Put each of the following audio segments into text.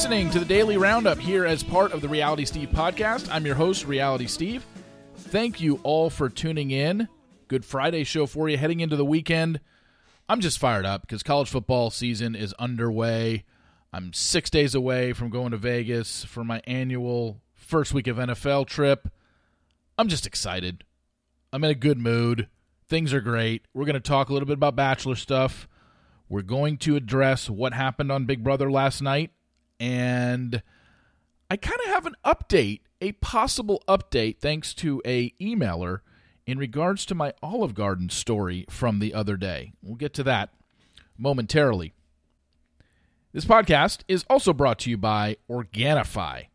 listening to the Daily Roundup here as part of the Reality Steve podcast. I'm your host, Reality Steve. Thank you all for tuning in. Good Friday show for you heading into the weekend. I'm just fired up because college football season is underway. I'm six days away from going to Vegas for my annual first week of NFL trip. I'm just excited. I'm in a good mood. Things are great. We're going to talk a little bit about Bachelor stuff. We're going to address what happened on Big Brother last night. And I kind of have an update, a possible update, thanks to a emailer in regards to my Olive Garden story from the other day. We'll get to that momentarily. This podcast is also brought to you by Organifi.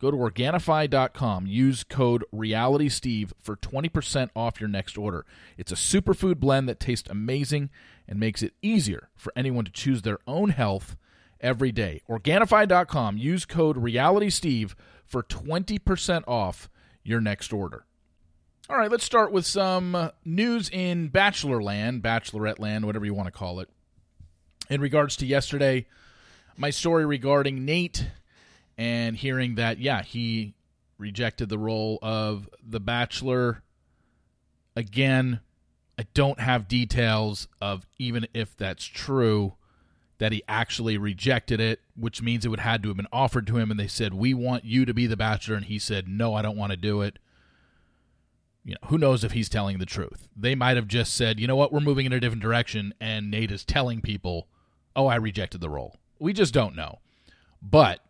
Go to Organifi.com. Use code RealitySteve for 20% off your next order. It's a superfood blend that tastes amazing and makes it easier for anyone to choose their own health every day. Organifi.com. Use code RealitySteve for 20% off your next order. All right, let's start with some news in Bachelor Land, Bachelorette Land, whatever you want to call it. In regards to yesterday, my story regarding Nate and hearing that, yeah, he rejected the role of the Bachelor. Again, I don't have details of even if that's true that he actually rejected it, which means it would had to have been offered to him and they said, "We want you to be the bachelor." And he said, "No, I don't want to do it." You know, who knows if he's telling the truth. They might have just said, "You know what? We're moving in a different direction." And Nate is telling people, "Oh, I rejected the role." We just don't know. But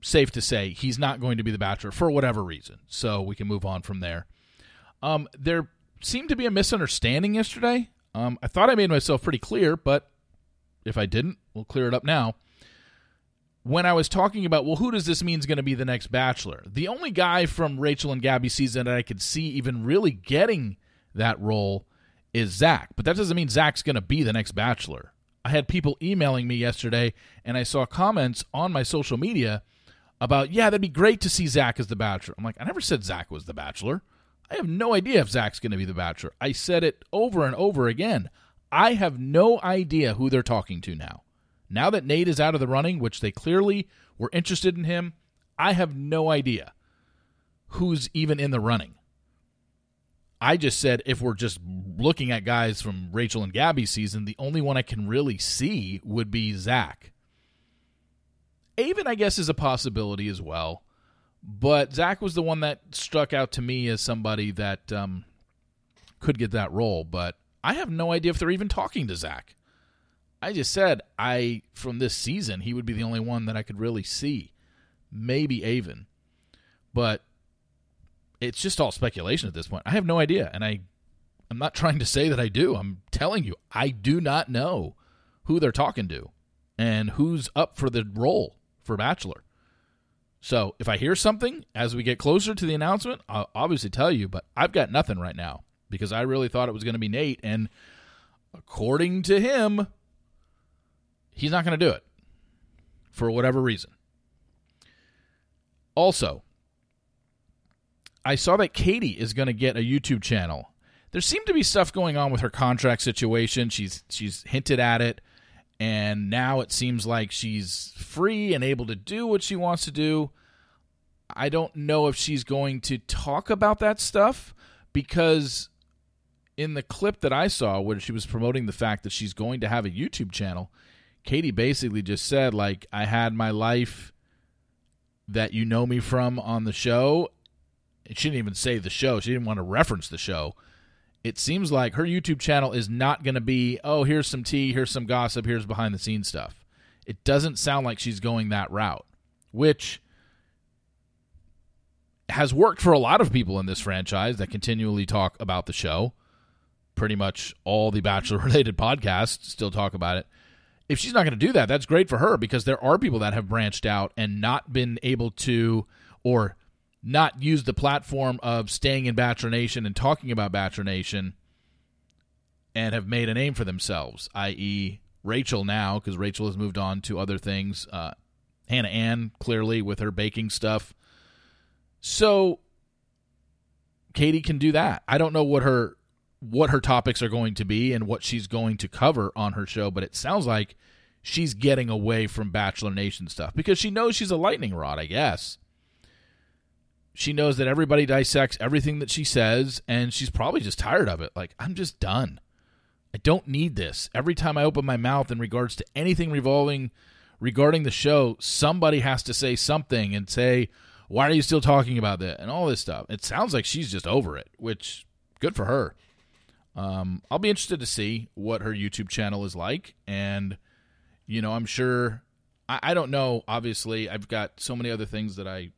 safe to say he's not going to be the bachelor for whatever reason. So we can move on from there. Um, there seemed to be a misunderstanding yesterday. Um, I thought I made myself pretty clear, but if I didn't, we'll clear it up now. When I was talking about, well, who does this mean is going to be the next Bachelor? The only guy from Rachel and Gabby season that I could see even really getting that role is Zach. But that doesn't mean Zach's going to be the next Bachelor. I had people emailing me yesterday, and I saw comments on my social media about, yeah, that'd be great to see Zach as the Bachelor. I'm like, I never said Zach was the Bachelor. I have no idea if Zach's going to be the Bachelor. I said it over and over again. I have no idea who they're talking to now. Now that Nate is out of the running, which they clearly were interested in him, I have no idea who's even in the running. I just said if we're just looking at guys from Rachel and Gabby's season, the only one I can really see would be Zach. Aven, I guess, is a possibility as well. But Zach was the one that struck out to me as somebody that um, could get that role. But I have no idea if they're even talking to Zach. I just said I from this season he would be the only one that I could really see. Maybe Aven. But it's just all speculation at this point. I have no idea and I I'm not trying to say that I do. I'm telling you I do not know who they're talking to and who's up for the role for bachelor. So if I hear something as we get closer to the announcement, I'll obviously tell you, but I've got nothing right now because I really thought it was going to be Nate. And according to him, he's not going to do it for whatever reason. Also, I saw that Katie is going to get a YouTube channel. There seemed to be stuff going on with her contract situation. She's she's hinted at it and now it seems like she's free and able to do what she wants to do. I don't know if she's going to talk about that stuff because in the clip that I saw where she was promoting the fact that she's going to have a YouTube channel, Katie basically just said like I had my life that you know me from on the show. She didn't even say the show. She didn't want to reference the show it seems like her YouTube channel is not going to be, oh, here's some tea, here's some gossip, here's behind the scenes stuff. It doesn't sound like she's going that route, which has worked for a lot of people in this franchise that continually talk about the show. Pretty much all the Bachelor related podcasts still talk about it. If she's not going to do that, that's great for her because there are people that have branched out and not been able to, or not use the platform of staying in Bachelor Nation and talking about Bachelor Nation and have made a name for themselves, i.e., Rachel now, because Rachel has moved on to other things. Uh, Hannah Ann, clearly, with her baking stuff. So Katie can do that. I don't know what her what her topics are going to be and what she's going to cover on her show, but it sounds like she's getting away from Bachelor Nation stuff because she knows she's a lightning rod, I guess. She knows that everybody dissects everything that she says, and she's probably just tired of it. Like, I'm just done. I don't need this. Every time I open my mouth in regards to anything revolving regarding the show, somebody has to say something and say, Why are you still talking about that? And all this stuff. It sounds like she's just over it, which good for her. Um, I'll be interested to see what her YouTube channel is like. And, you know, I'm sure, I, I don't know. Obviously, I've got so many other things that I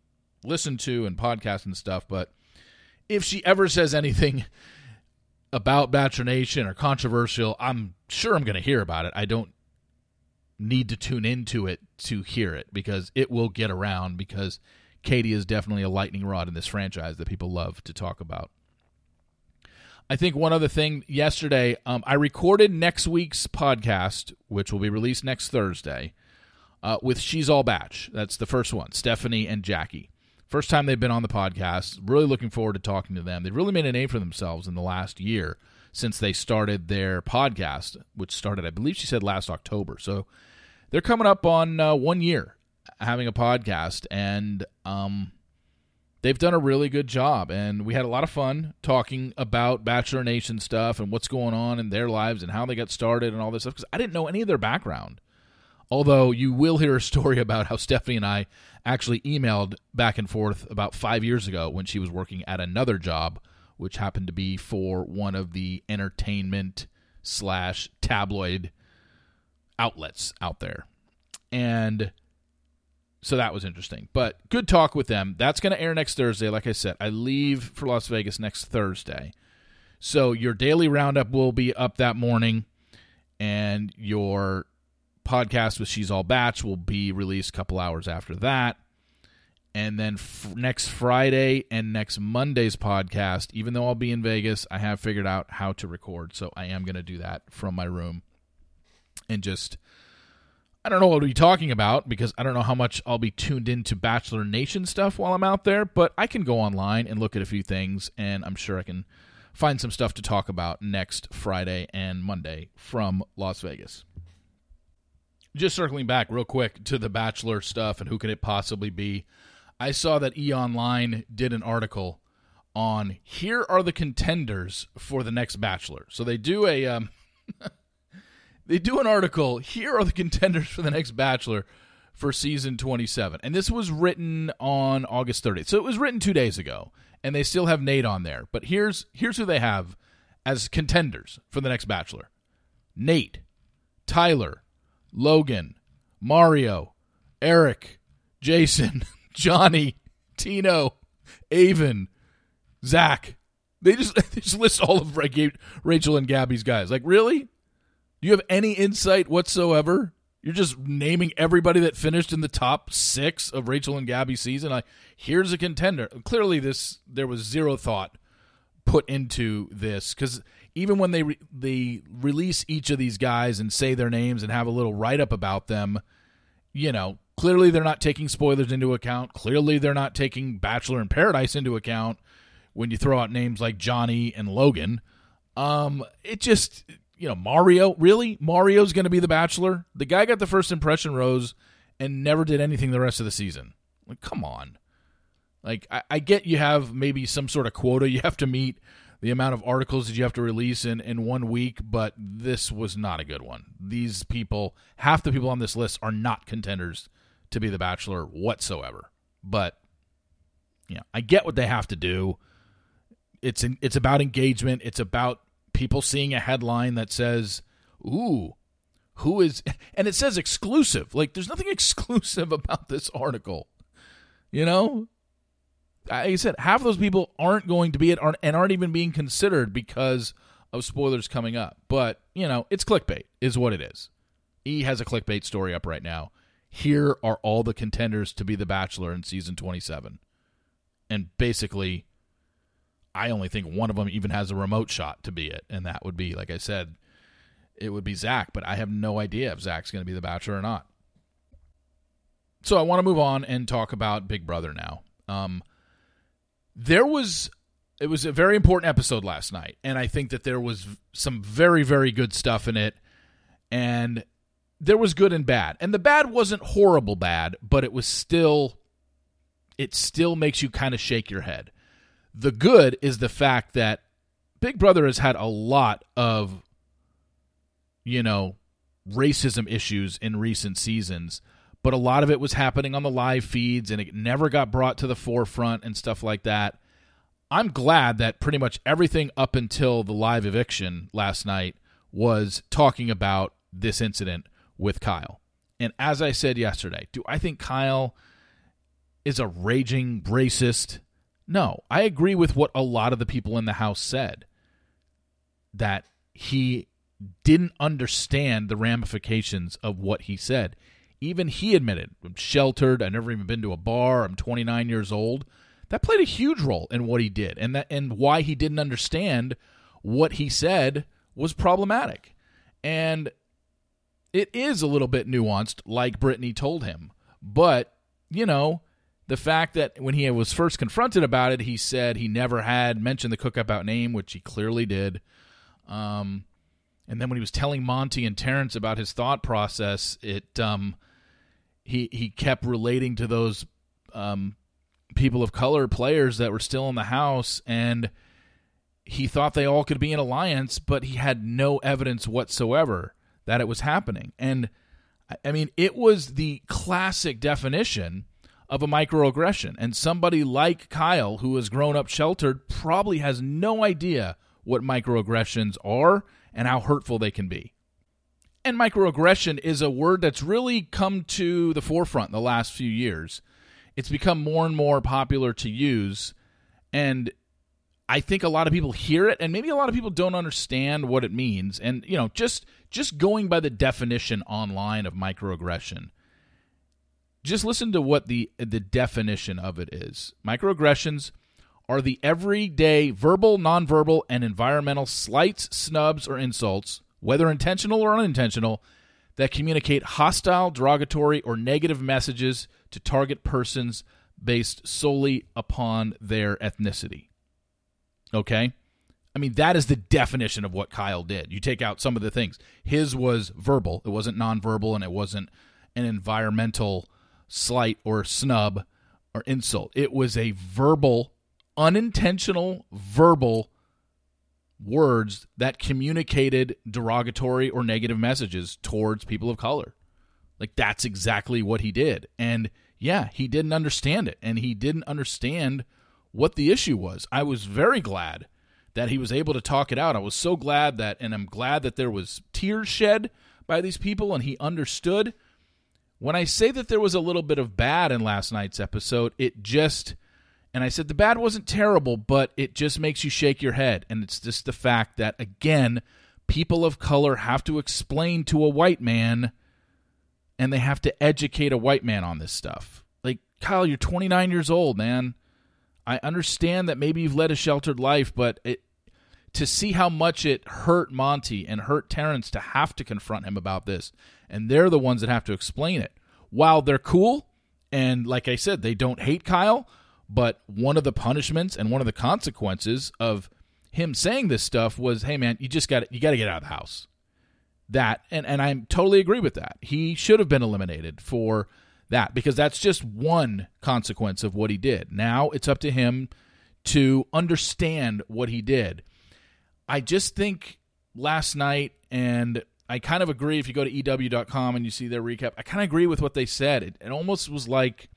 listen to and podcast and stuff, but if she ever says anything about Bachelor Nation or controversial, I'm sure I'm going to hear about it. I don't need to tune into it to hear it because it will get around because Katie is definitely a lightning rod in this franchise that people love to talk about. I think one other thing yesterday, um, I recorded next week's podcast, which will be released next Thursday, uh, with She's All Batch. That's the first one, Stephanie and Jackie. First time they've been on the podcast. Really looking forward to talking to them. They've really made a name for themselves in the last year since they started their podcast, which started, I believe she said last October. So they're coming up on uh, one year having a podcast, and um, they've done a really good job. And we had a lot of fun talking about Bachelor Nation stuff and what's going on in their lives and how they got started and all this stuff because I didn't know any of their background. Although you will hear a story about how Stephanie and I actually emailed back and forth about five years ago when she was working at another job, which happened to be for one of the entertainment slash tabloid outlets out there. And so that was interesting. But good talk with them. That's going to air next Thursday. Like I said, I leave for Las Vegas next Thursday. So your daily roundup will be up that morning, and your podcast with She's All Batch will be released a couple hours after that. And then f- next Friday and next Monday's podcast, even though I'll be in Vegas, I have figured out how to record. So I am going to do that from my room and just. I don't know what we'll be talking about because I don't know how much I'll be tuned into Bachelor Nation stuff while I'm out there, but I can go online and look at a few things, and I'm sure I can find some stuff to talk about next Friday and Monday from Las Vegas just circling back real quick to the Bachelor stuff and who could it possibly be. I saw that E Online did an article on here are the contenders for the next Bachelor. So they do a um, they do an article. Here are the contenders for the next Bachelor for season 27. And this was written on August 30th. So it was written 2 days ago and they still have Nate on there. But here's here's who they have as contenders for the next Bachelor. Nate, Tyler, Logan, Mario, Eric, Jason, Johnny, Tino, Aven, Zach. They just, they just list all of Rachel and Gabby's guys. Like, really? Do you have any insight whatsoever? You're just naming everybody that finished in the top six of Rachel and Gabby's season. I here's a contender. Clearly, this there was zero thought put into this because even when they re- they release each of these guys and say their names and have a little write up about them, you know, clearly they're not taking spoilers into account. Clearly they're not taking Bachelor in Paradise into account when you throw out names like Johnny and Logan. Um, it just you know Mario really Mario's going to be the Bachelor. The guy got the first impression rose and never did anything the rest of the season. Like, come on. Like, I, I get you have maybe some sort of quota you have to meet the amount of articles that you have to release in, in one week, but this was not a good one. These people, half the people on this list are not contenders to be the Bachelor whatsoever. But, you know, I get what they have to do. It's in, it's about engagement. It's about people seeing a headline that says, "Ooh, who is?" And it says exclusive. Like, there's nothing exclusive about this article. You know, like I said, half of those people aren't going to be it aren't, and aren't even being considered because of spoilers coming up. But, you know, it's clickbait, is what it is. E has a clickbait story up right now. Here are all the contenders to be the Bachelor in season 27. And basically, I only think one of them even has a remote shot to be it. And that would be, like I said, it would be Zach. But I have no idea if Zach's going to be the Bachelor or not. So I want to move on and talk about Big Brother now. Um, there was it was a very important episode last night and i think that there was some very very good stuff in it and there was good and bad. And the bad wasn't horrible bad, but it was still it still makes you kind of shake your head. The good is the fact that Big Brother has had a lot of you know, racism issues in recent seasons, but a lot of it was happening on the live feeds and it never got brought to the forefront and stuff like that. I'm glad that pretty much everything up until the live eviction last night was talking about this incident with Kyle. And as I said yesterday, do I think Kyle is a raging racist? No, I agree with what a lot of the people in the house said that he didn't understand the ramifications of what he said. Even he admitted, I'm sheltered, I've never even been to a bar, I'm 29 years old. That played a huge role in what he did and that and why he didn't understand what he said was problematic. And it is a little bit nuanced, like Brittany told him. But, you know, the fact that when he was first confronted about it, he said he never had mentioned the cookout out name, which he clearly did. Um, and then when he was telling Monty and Terrance about his thought process, it um, he he kept relating to those um, people of color players that were still in the house, and he thought they all could be in alliance, but he had no evidence whatsoever that it was happening. And I mean, it was the classic definition of a microaggression. And somebody like Kyle, who has grown up sheltered, probably has no idea what microaggressions are and how hurtful they can be. And microaggression is a word that's really come to the forefront in the last few years. It's become more and more popular to use. And I think a lot of people hear it and maybe a lot of people don't understand what it means. And, you know, just just going by the definition online of microaggression, just listen to what the the definition of it is. Microaggressions are the everyday verbal, nonverbal, and environmental slights, snubs, or insults, whether intentional or unintentional, that communicate hostile, derogatory, or negative messages to target persons based solely upon their ethnicity. Okay? I mean, that is the definition of what Kyle did. You take out some of the things. His was verbal, it wasn't nonverbal, and it wasn't an environmental slight or snub or insult. It was a verbal unintentional verbal words that communicated derogatory or negative messages towards people of color. Like that's exactly what he did. And yeah, he didn't understand it and he didn't understand what the issue was. I was very glad that he was able to talk it out. I was so glad that and I'm glad that there was tears shed by these people and he understood. When I say that there was a little bit of bad in last night's episode, it just and I said the bad wasn't terrible, but it just makes you shake your head. And it's just the fact that, again, people of color have to explain to a white man and they have to educate a white man on this stuff. Like, Kyle, you're 29 years old, man. I understand that maybe you've led a sheltered life, but it, to see how much it hurt Monty and hurt Terrance to have to confront him about this, and they're the ones that have to explain it. While they're cool, and like I said, they don't hate Kyle, but one of the punishments and one of the consequences of him saying this stuff was, "Hey, man, you just got you got to get out of the house." That and and I totally agree with that. He should have been eliminated for that because that's just one consequence of what he did. Now it's up to him to understand what he did. I just think last night, and I kind of agree if you go to EW.com and you see their recap, I kind of agree with what they said. It, it almost was like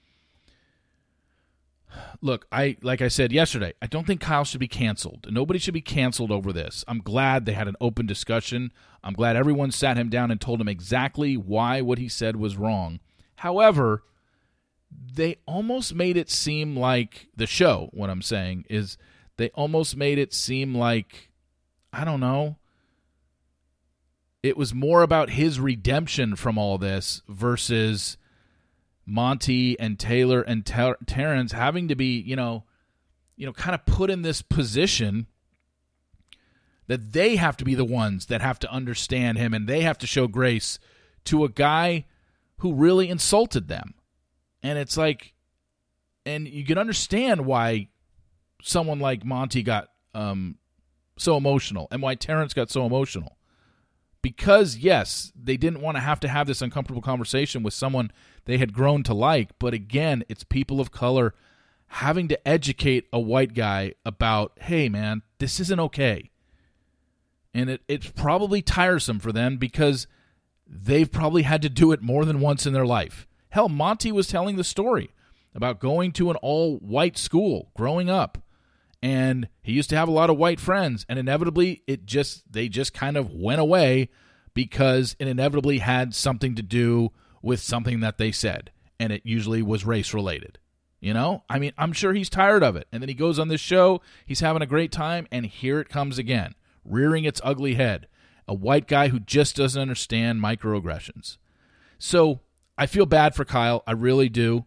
look, I like I said yesterday, I don't think Kyle should be canceled. Nobody should be canceled over this. I'm glad they had an open discussion. I'm glad everyone sat him down and told him exactly why what he said was wrong. However, they almost made it seem like the show, what I'm saying is they almost made it seem like I don't know. It was more about his redemption from all this versus Monty and Taylor and Ter- Terrance having to be, you know, you know, kind of put in this position that they have to be the ones that have to understand him and they have to show grace to a guy who really insulted them. And it's like and you can understand why someone like Monty got um, so emotional and why Terrance got so emotional because yes, they didn't want to have to have this uncomfortable conversation with someone they had grown to like, but again, it's people of color having to educate a white guy about, "Hey man, this isn't okay." And it, it's probably tiresome for them because they've probably had to do it more than once in their life. Hell, Monty was telling the story about going to an all white school growing up. And he used to have a lot of white friends, and inevitably it just they just kind of went away because it inevitably had something to do with something that they said, and it usually was race related. You know? I mean, I'm sure he's tired of it. And then he goes on this show, he's having a great time, and here it comes again, rearing its ugly head. A white guy who just doesn't understand microaggressions. So I feel bad for Kyle. I really do.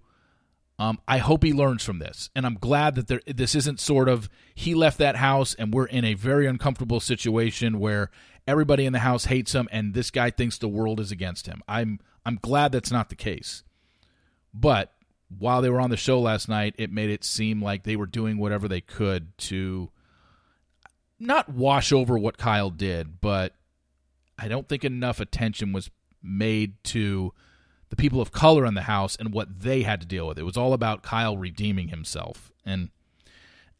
Um, I hope he learns from this, and I'm glad that there, this isn't sort of he left that house and we're in a very uncomfortable situation where everybody in the house hates him and this guy thinks the world is against him. I'm I'm glad that's not the case. But while they were on the show last night, it made it seem like they were doing whatever they could to not wash over what Kyle did, but I don't think enough attention was made to the people of color in the house and what they had to deal with. It was all about Kyle redeeming himself. And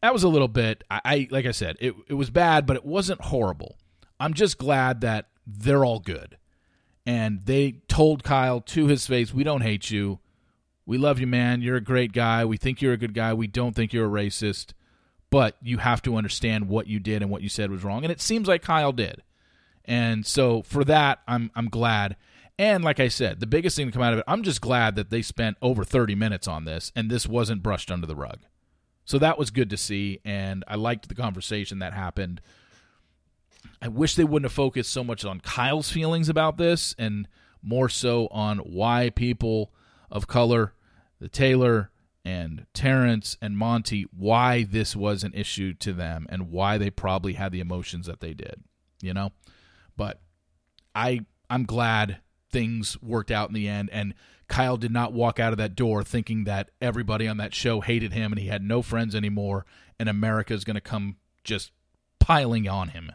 that was a little bit I, I like I said, it it was bad, but it wasn't horrible. I'm just glad that they're all good. And they told Kyle to his face, We don't hate you. We love you, man. You're a great guy. We think you're a good guy. We don't think you're a racist. But you have to understand what you did and what you said was wrong. And it seems like Kyle did. And so for that, I'm I'm glad. And like I said, the biggest thing to come out of it, I'm just glad that they spent over 30 minutes on this and this wasn't brushed under the rug. So that was good to see. And I liked the conversation that happened. I wish they wouldn't have focused so much on Kyle's feelings about this and more so on why people of color, the Taylor and Terrance and Monty, why this was an issue to them and why they probably had the emotions that they did, you know? But I I'm glad things worked out in the end. And Kyle did not walk out of that door thinking that everybody on that show hated him and he had no friends anymore and America is going to come just piling on him.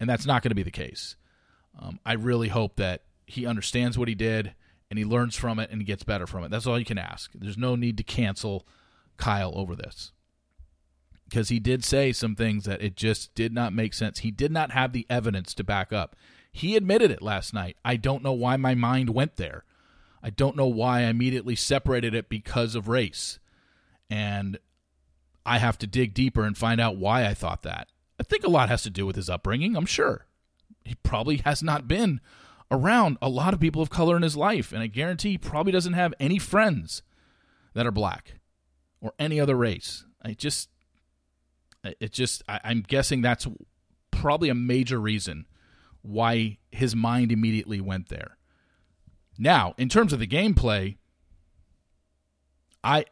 And that's not going to be the case. Um, I really hope that he understands what he did and he learns from it and he gets better from it. That's all you can ask. There's no need to cancel Kyle over this. Because he did say some things that it just did not make sense. He did not have the evidence to back up. He admitted it last night. I don't know why my mind went there. I don't know why I immediately separated it because of race. And I have to dig deeper and find out why I thought that. I think a lot has to do with his upbringing, I'm sure. He probably has not been around a lot of people of color in his life, and I guarantee he probably doesn't have any friends that are black or any other race. I just, it just, I, I'm guessing that's probably a major reason why his mind immediately went there. Now, in terms of the gameplay, I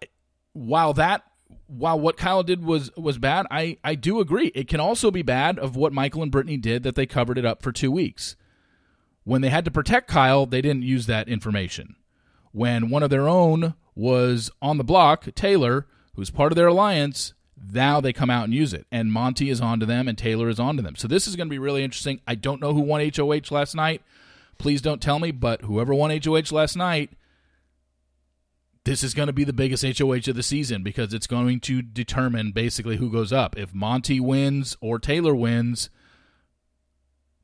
while that while what Kyle did was was bad, I I do agree. It can also be bad of what Michael and Brittany did that they covered it up for 2 weeks. When they had to protect Kyle, they didn't use that information. When one of their own was on the block, Taylor, who's part of their alliance, now they come out and use it. And Monty is onto them and Taylor is onto them. So this is going to be really interesting. I don't know who won HOH last night. Please don't tell me, but whoever won HOH last night, this is going to be the biggest HOH of the season because it's going to determine basically who goes up. If Monty wins or Taylor wins,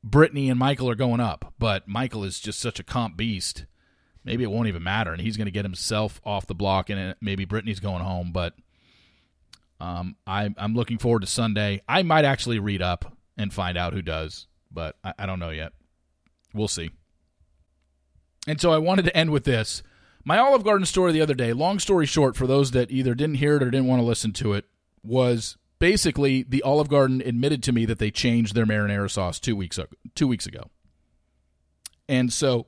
Brittany and Michael are going up. But Michael is just such a comp beast. Maybe it won't even matter, and he's going to get himself off the block, and maybe Brittany's going home. But um, I, I'm looking forward to Sunday. I might actually read up and find out who does, but I, I don't know yet. We'll see. And so I wanted to end with this. My Olive Garden story the other day, long story short, for those that either didn't hear it or didn't want to listen to it, was basically the Olive Garden admitted to me that they changed their marinara sauce two weeks ago, two weeks ago. And so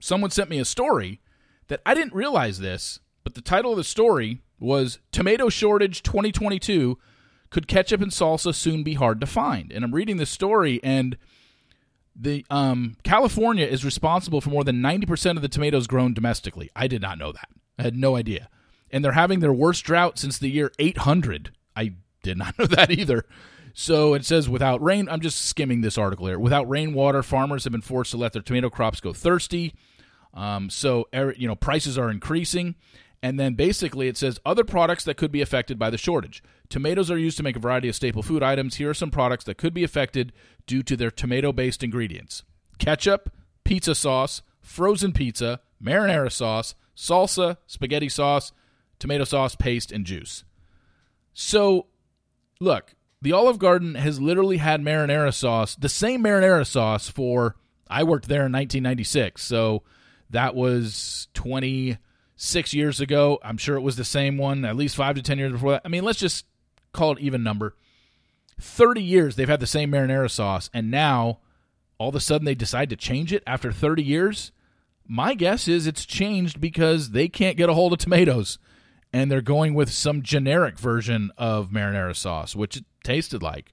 someone sent me a story that I didn't realize this, but the title of the story was Tomato Shortage 2022 Could Ketchup and Salsa Soon Be Hard to Find? And I'm reading this story, and the um, California is responsible for more than 90% of the tomatoes grown domestically. I did not know that. I had no idea. And they're having their worst drought since the year 800. I did not know that either. So it says without rain, I'm just skimming this article here. Without rainwater, farmers have been forced to let their tomato crops go thirsty. Um, so er, you know prices are increasing, and then basically it says other products that could be affected by the shortage. Tomatoes are used to make a variety of staple food items. Here are some products that could be affected due to their tomato-based ingredients: ketchup, pizza sauce, frozen pizza, marinara sauce, salsa, spaghetti sauce, tomato sauce, paste, and juice. So, look, the Olive Garden has literally had marinara sauce, the same marinara sauce for I worked there in 1996. So that was 26 years ago. I'm sure it was the same one, at least 5 to 10 years before that. I mean, let's just call it even number. 30 years they've had the same marinara sauce and now all of a sudden they decide to change it after 30 years. My guess is it's changed because they can't get a hold of tomatoes and they're going with some generic version of marinara sauce, which it tasted like.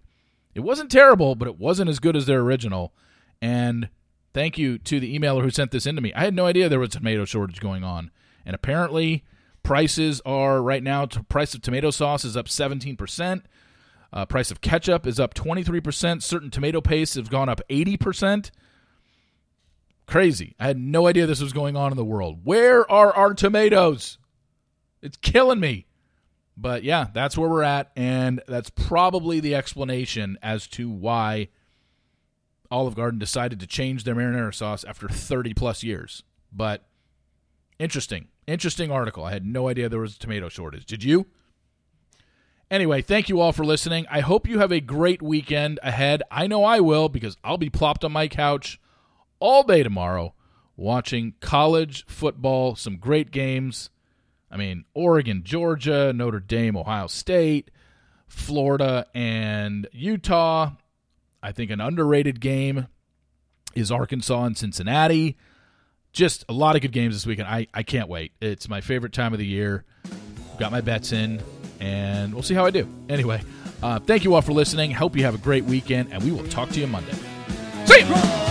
It wasn't terrible, but it wasn't as good as their original. And thank you to the emailer who sent this in to me. I had no idea there was a tomato shortage going on. And apparently, prices are right now, price of tomato sauce is up 17%. Uh, price of ketchup is up 23%. Certain tomato pastes have gone up 80%. Crazy. I had no idea this was going on in the world. Where are our tomatoes? It's killing me. But yeah, that's where we're at. And that's probably the explanation as to why Olive Garden decided to change their marinara sauce after 30 plus years. But interesting. Interesting article. I had no idea there was a tomato shortage. Did you? Anyway, thank you all for listening. I hope you have a great weekend ahead. I know I will because I'll be plopped on my couch all day tomorrow watching college football, some great games. I mean, Oregon, Georgia, Notre Dame, Ohio State, Florida, and Utah. I think an underrated game is Arkansas and Cincinnati. Just a lot of good games this weekend. I, I can't wait. It's my favorite time of the year. Got my bets in, and we'll see how I do. Anyway, uh, thank you all for listening. Hope you have a great weekend, and we will talk to you Monday. See you!